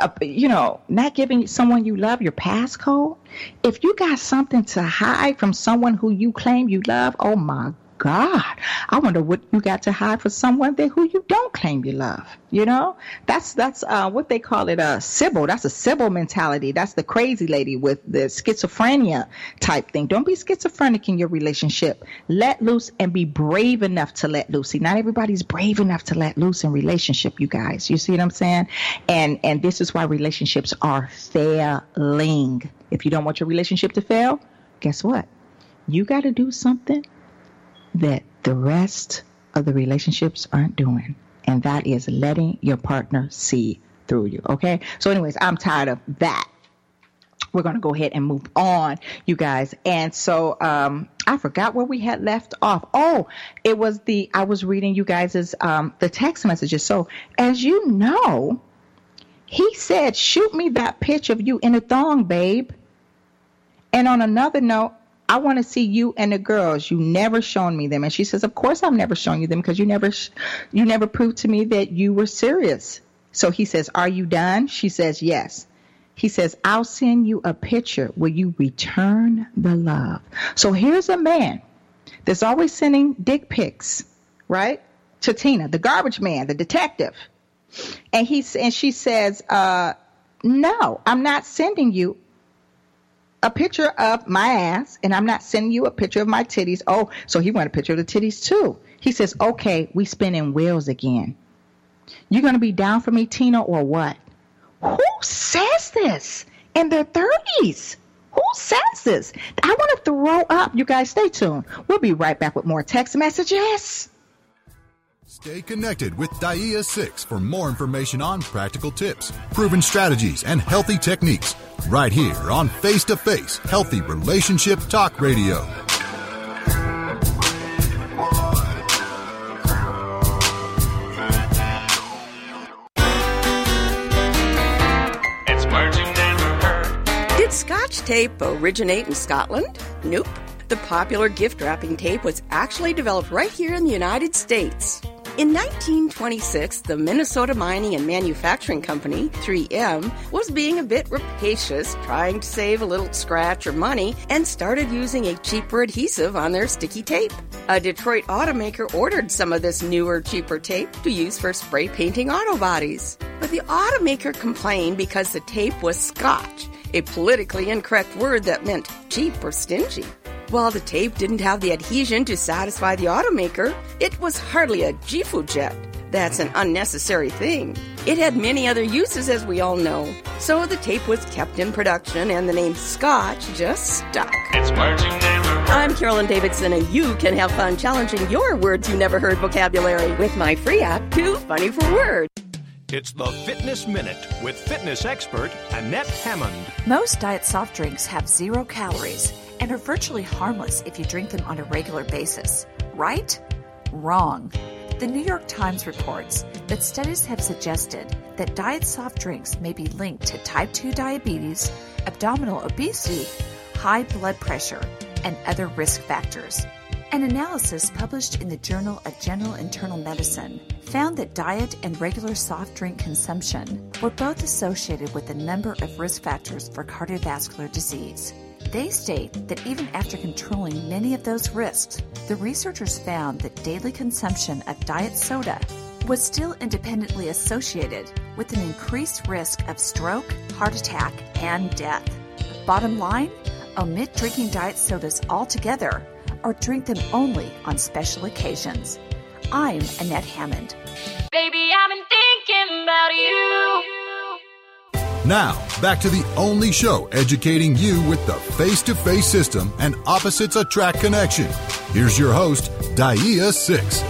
uh, you know, not giving someone you love your passcode, if you got something to hide from someone who you claim you love, oh my God, I wonder what you got to hide for someone that who you don't claim you love. You know, that's that's uh, what they call it a Sybil. That's a Sybil mentality. That's the crazy lady with the schizophrenia type thing. Don't be schizophrenic in your relationship. Let loose and be brave enough to let loose. See, not everybody's brave enough to let loose in relationship. You guys, you see what I'm saying? And and this is why relationships are failing. If you don't want your relationship to fail, guess what? You got to do something that the rest of the relationships aren't doing. And that is letting your partner see through you. Okay. So, anyways, I'm tired of that. We're going to go ahead and move on, you guys. And so, um, I forgot where we had left off. Oh, it was the, I was reading you guys' um, the text messages. So, as you know, he said, shoot me that picture of you in a thong, babe. And on another note, I want to see you and the girls. You never shown me them. And she says, of course I've never shown you them because you never, you never proved to me that you were serious. So he says, are you done? She says, yes. He says, I'll send you a picture. Will you return the love? So here's a man that's always sending dick pics, right? To Tina, the garbage man, the detective. And he, and she says, uh, no, I'm not sending you a picture of my ass and I'm not sending you a picture of my titties. Oh, so he wanted a picture of the titties too. He says, okay, we spinning wheels again. You're going to be down for me, Tina, or what? Who says this in their 30s? Who says this? I want to throw up. You guys stay tuned. We'll be right back with more text messages. Stay connected with Daaiyah Cixx for more information on practical tips, proven strategies, and healthy techniques right here on Face to Face Healthy Relationship Talk Radio. It's words never heard. Did Scotch tape originate in Scotland? Nope. The popular gift wrapping tape was actually developed right here in the United States. In 1926, the Minnesota Mining and Manufacturing Company, 3M, was being a bit rapacious, trying to save a little scratch or money, and started using a cheaper adhesive on their sticky tape. A Detroit automaker ordered some of this newer, cheaper tape to use for spray painting auto bodies. But the automaker complained because the tape was Scotch, a politically incorrect word that meant cheap or stingy. While the tape didn't have the adhesion to satisfy the automaker, it was hardly a Gifu jet. That's an unnecessary thing. It had many other uses, as we all know. So the tape was kept in production and the name Scotch just stuck. It's words never. I'm Carolyn Davidson, and you can have fun challenging your words you never heard vocabulary with my free app, Too Funny for Words. It's the Fitness Minute with fitness expert Annette Hammond. Most diet soft drinks have zero calories and are virtually harmless if you drink them on a regular basis. Right? Wrong. The New York Times reports that studies have suggested that diet soft drinks may be linked to type 2 diabetes, abdominal obesity, high blood pressure, and other risk factors. An analysis published in the Journal of General Internal Medicine found that diet and regular soft drink consumption were both associated with a number of risk factors for cardiovascular disease. They state that even after controlling many of those risks, the researchers found that daily consumption of diet soda was still independently associated with an increased risk of stroke, heart attack, and death. Bottom line omit drinking diet sodas altogether or drink them only on special occasions. I'm Annette Hammond. Baby, I've been thinking about you. Now, back to the only show educating you with the face to face system and opposites attract connection. Here's your host, Daaiyah Cixx.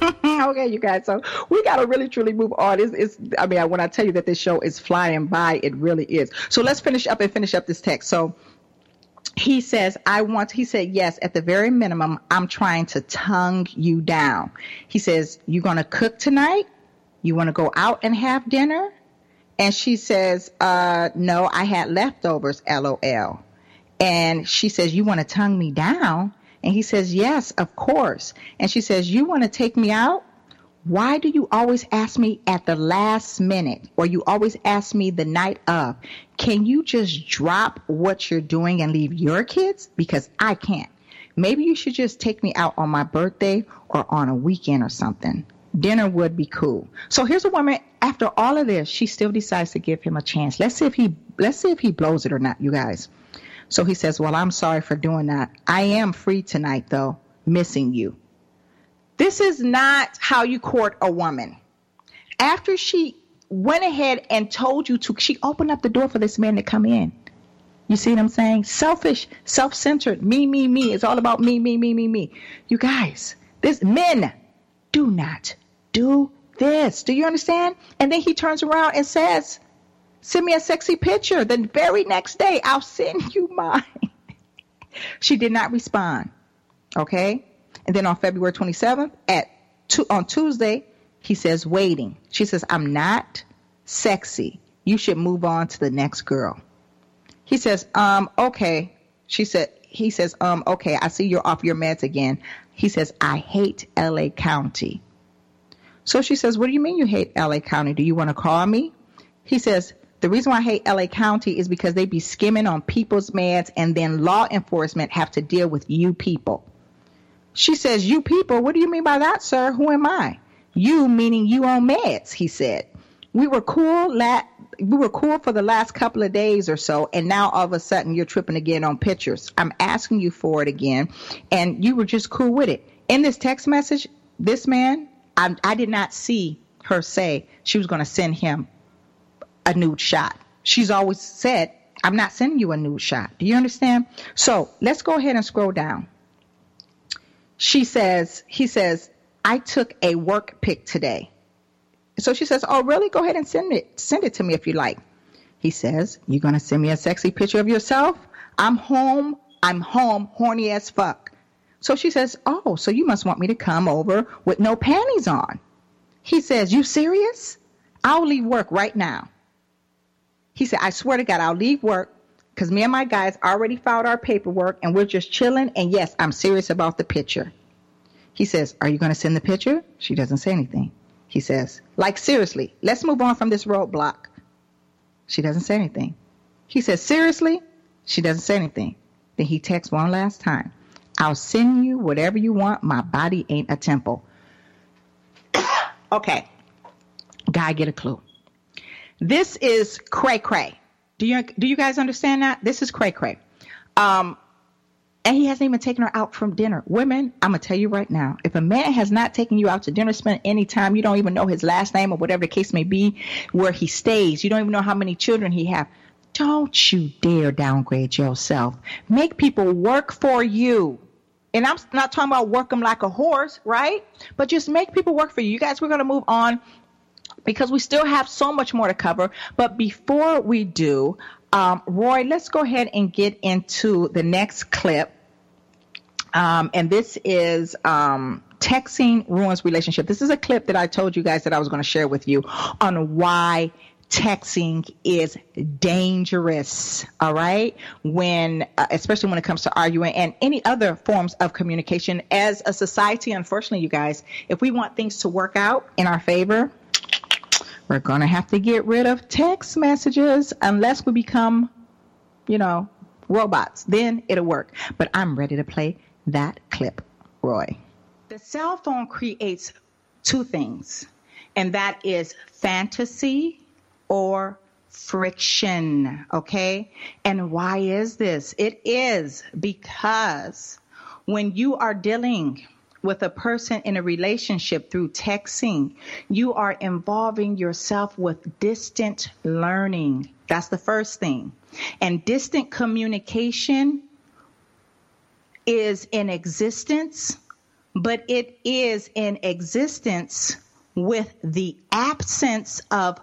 okay, you guys. So we got to really truly move on. It's, it's, I mean, when I tell you that this show is flying by, it really is. So let's finish up and finish up this text. So he says, I want, he said, yes, at the very minimum, I'm trying to tongue you down. He says, you going to cook tonight? You want to go out and have dinner? And she says, uh, no, I had leftovers, LOL. And she says, you want to tongue me down? And he says, yes, of course. And she says, you want to take me out? Why do you always ask me at the last minute or you always ask me the night of? Can you just drop what you're doing and leave your kids? Because I can't. Maybe you should just take me out on my birthday or on a weekend or something. Dinner would be cool. So here's a woman, after all of this, she still decides to give him a chance. Let's see if he let's see if he blows it or not, you guys. So he says, Well, I'm sorry for doing that. I am free tonight though, missing you. This is not how you court a woman. After she went ahead and told you to, she opened up the door for this man to come in. You see what I'm saying? Selfish, self centered, me, me, me. It's all about me, me, me, me, me. You guys, this men do not do this. Do you understand? And then he turns around and says, Send me a sexy picture. The very next day, I'll send you mine. she did not respond. Okay? And then on February 27th, at two, on Tuesday, he says, waiting. She says, I'm not sexy. You should move on to the next girl. He says, um, okay. She said, he says, um, okay, I see you're off your meds again. He says, I hate LA County. So she says, what do you mean you hate LA County? Do you want to call me? He says, the reason why I hate LA County is because they be skimming on people's meds and then law enforcement have to deal with you people. She says, You people, what do you mean by that, sir? Who am I? You meaning you on meds, he said. We were cool we were cool for the last couple of days or so, and now all of a sudden you're tripping again on pictures. I'm asking you for it again, and you were just cool with it. In this text message, this man, I, I did not see her say she was going to send him a nude shot. She's always said, I'm not sending you a nude shot. Do you understand? So let's go ahead and scroll down she says, he says, I took a work pic today. So she says, Oh, really? Go ahead and send it. Send it to me if you like. He says, You're going to send me a sexy picture of yourself? I'm home. I'm home, horny as fuck. So she says, Oh, so you must want me to come over with no panties on. He says, You serious? I'll leave work right now. He said, I swear to God, I'll leave work because me and my guys already filed our paperwork and we're just chilling. And yes, I'm serious about the picture. He says, Are you going to send the picture? She doesn't say anything. He says, Like, seriously, let's move on from this roadblock. She doesn't say anything. He says, Seriously? She doesn't say anything. Then he texts one last time. I'll send you whatever you want. My body ain't a temple. okay. Guy, get a clue. This is cray cray. Do you do you guys understand that? This is cray cray. Um, and he hasn't even taken her out from dinner. Women, I'm gonna tell you right now, if a man has not taken you out to dinner, spent any time, you don't even know his last name or whatever the case may be, where he stays, you don't even know how many children he have. Don't you dare downgrade yourself. Make people work for you. And I'm not talking about work them like a horse, right? But just make people work for you. You guys, we're going to move on because we still have so much more to cover. But before we do, um, Roy, let's go ahead and get into the next clip. Um, and this is um, texting ruins relationship. This is a clip that I told you guys that I was going to share with you on why texting is dangerous all right? When uh, especially when it comes to arguing and any other forms of communication. As a society unfortunately you guys if we want things to work out in our favor we're going to have to get rid of text messages unless we become you know robots. Then it'll work. But i'm ready to play that clip roy. The cell phone creates two things and that is fantasy or friction. Okay. And why is this? It is because when you are dealing with a person in a relationship through texting, you are involving yourself with distant learning. That's the first thing. And distant communication is in existence, but it is in existence with the absence of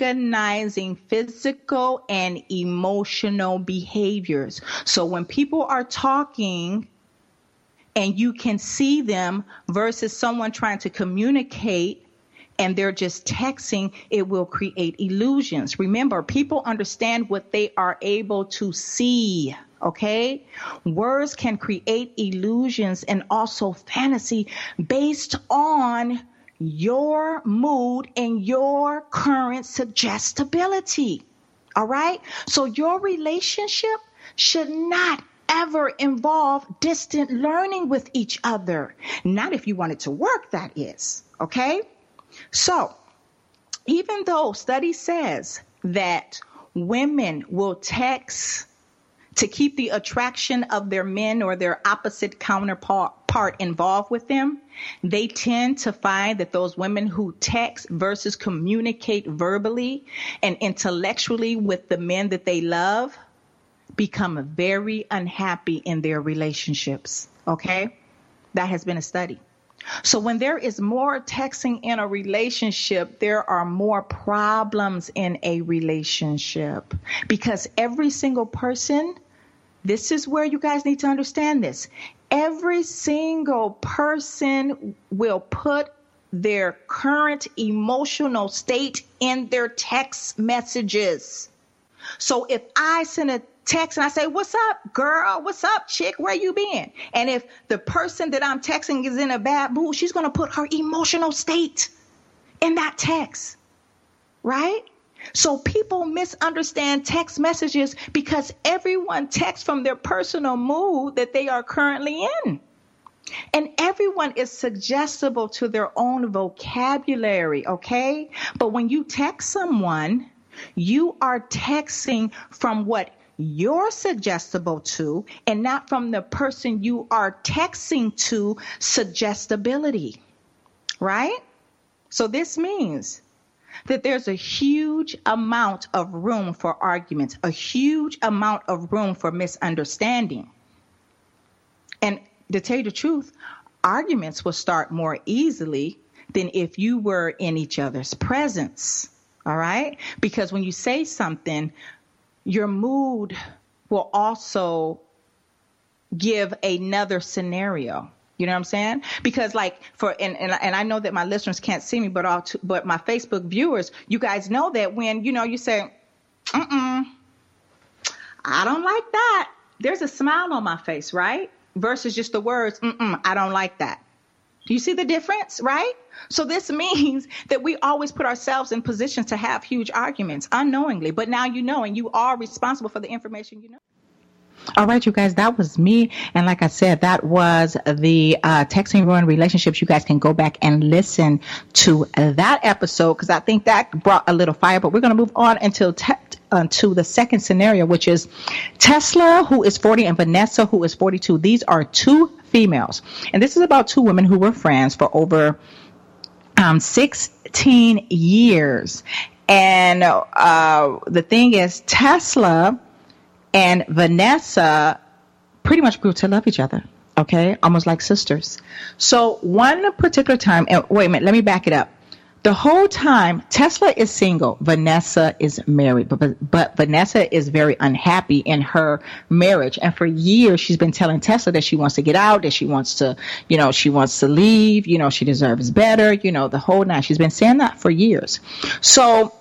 recognizing physical and emotional behaviors. So when people are talking and you can see them versus someone trying to communicate and they're just texting, it will create illusions. Remember, people understand what they are able to see. Okay. Words can create illusions and also fantasy based on your mood and your current suggestibility. All right. So your relationship should not ever involve distant learning with each other. Not if you want it to work, that is. Okay. So even though study says that women will text to keep the attraction of their men or their opposite counterpart involved with them, they tend to find that those women who text versus communicate verbally and intellectually with the men that they love become very unhappy in their relationships. Okay? That has been a study. So when there is more texting in a relationship, there are more problems in a relationship because every single person this is where you guys need to understand this. Every single person will put their current emotional state in their text messages. So if I send a text and I say, What's up, girl? What's up, chick? Where you been? And if the person that I'm texting is in a bad mood, she's going to put her emotional state in that text. Right? So people misunderstand text messages because everyone texts from their personal mood that they are currently in. And everyone is suggestible to their own vocabulary, okay? But when you text someone, you are texting from what you're suggestible to and not from the person you are texting to suggestibility, right? So this means that there's a huge amount of room for arguments, a huge amount of room for misunderstanding. And to tell you the truth, arguments will start more easily than if you were in each other's presence. All right? Because when you say something, your mood will also give another scenario. You know what I'm saying? Because like for and and, and I know that my listeners can't see me, but all to, but my Facebook viewers, you guys know that when you know you say, "Mm, I don't like that," there's a smile on my face, right? Versus just the words, "Mm, I don't like that." Do you see the difference, right? So this means that we always put ourselves in positions to have huge arguments unknowingly, but now you know, and you are responsible for the information you know. All right, you guys, that was me. And like I said, that was the uh, Texting Ruin Relationships. You guys can go back and listen to that episode because I think that brought a little fire. But we're going to move on until te- to the second scenario, which is Tesla, who is 40, and Vanessa, who is 42. These are two females. And this is about two women who were friends for over um, 16 years. And uh, the thing is, Tesla and Vanessa pretty much grew to love each other. Okay, almost like sisters. So one particular time, and wait a minute, let me back it up. The whole time, Tesla is single. Vanessa is married, but, but Vanessa is very unhappy in her marriage. And for years, she's been telling Tesla that she wants to get out, that she wants to, you know, she wants to leave, you know, she deserves better, you know, the whole night. She's been saying that for years. So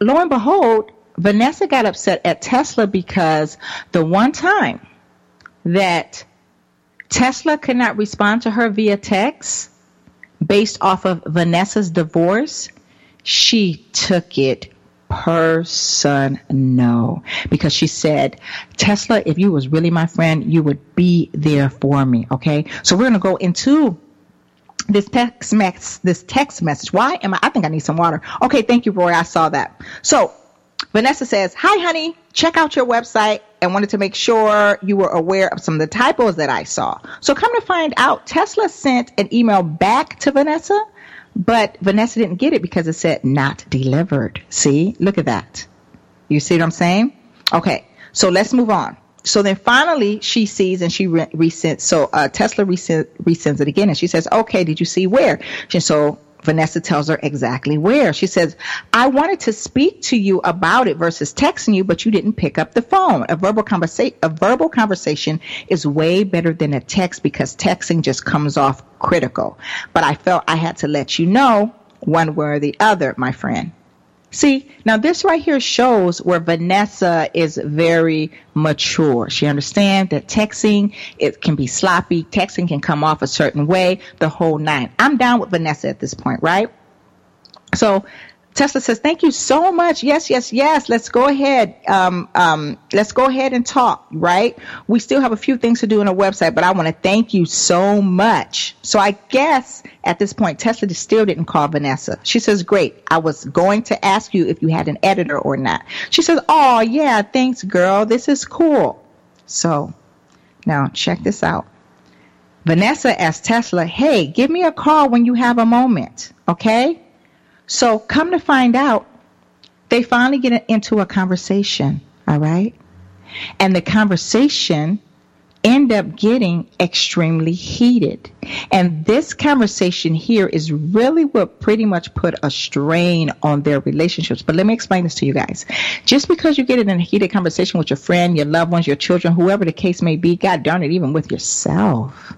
lo and behold, Vanessa got upset at Tesla because the one time that Tesla could not respond to her via text based off of Vanessa's divorce, she took it personal because she said, Tesla, if you was really my friend, you would be there for me. Okay. So we're going to go into this text mess, this text message. Why am I? I think I need some water. Okay. Thank you, Roy. I saw that. So Vanessa says, Hi, honey. Check out your website and wanted to make sure you were aware of some of the typos that I saw. So come to find out, Tesla sent an email back to Vanessa, but Vanessa didn't get it because it said not delivered. See, look at that. You see what I'm saying? Okay. So let's move on. So then finally she sees and she re- resends. So uh, Tesla resend, resends it again and she says, okay, did you see where? And so Vanessa tells her exactly where. She says, I wanted to speak to you about it versus texting you, but you didn't pick up the phone. A verbal conversation, a verbal conversation is way better than a text because texting just comes off critical. But I felt I had to let you know one way or the other, my friend. See, now this right here shows where Vanessa is very mature. She understands that texting, it can be sloppy. Texting can come off a certain way, the whole nine. I'm down with Vanessa at this point, right? So Tesla says, "Thank you so much. Yes, yes, yes. Let's go ahead. Um, um, let's go ahead and talk. Right? We still have a few things to do on our website, but I want to thank you so much. So I guess at this point, Tesla still didn't call Vanessa. She says, "Great. I was going to ask you if you had an editor or not." She says, "Oh yeah, thanks, girl. This is cool." So now check this out. Vanessa asked Tesla, "Hey, give me a call when you have a moment, okay?" So come to find out, they finally get into a conversation, all right? And the conversation end up getting extremely heated. And this conversation here is really what pretty much put a strain on their relationships. But let me explain this to you guys. Just because you get in a heated conversation with your friend, your loved ones, your children, whoever the case may be, God darn it, even with yourself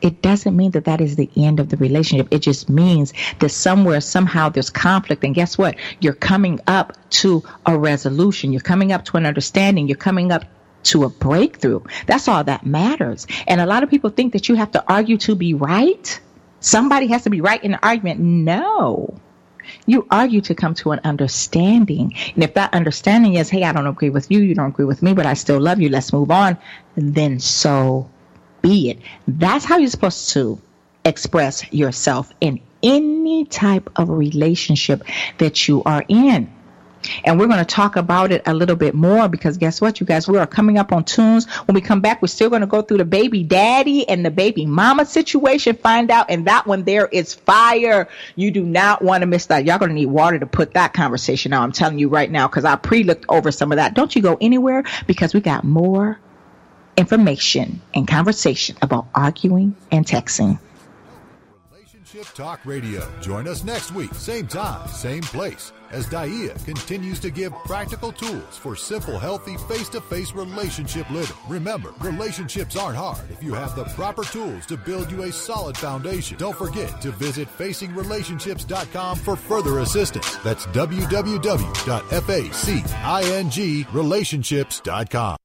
it doesn't mean that that is the end of the relationship. It just means that somewhere, somehow there's conflict. And guess what? You're coming up to a resolution. You're coming up to an understanding. You're coming up to a breakthrough. That's all that matters. And a lot of people think that you have to argue to be right. Somebody has to be right in the argument. No. You argue to come to an understanding. And if that understanding is, hey, I don't agree with you, you don't agree with me, but I still love you, let's move on, then so be it. That's how you're supposed to express yourself in any type of relationship that you are in. And we're going to talk about it a little bit more because guess what, you guys? We are coming up on tunes. When we come back, we're still going to go through the baby daddy and the baby mama situation, find out. And that one there is fire. You do not want to miss that. Y'all going to need water to put that conversation on. I'm telling you right now because I pre looked over some of that. Don't you go anywhere because we got more information and conversation about arguing and texting. Relationship Talk Radio. Join us next week, same time, same place, as Daaiyah continues to give practical tools for simple, healthy, face to face relationship living. Remember, relationships aren't hard if you have the proper tools to build you a solid foundation. Don't forget to visit facingrelationships.com for further assistance. That's www.facingrelationships.com.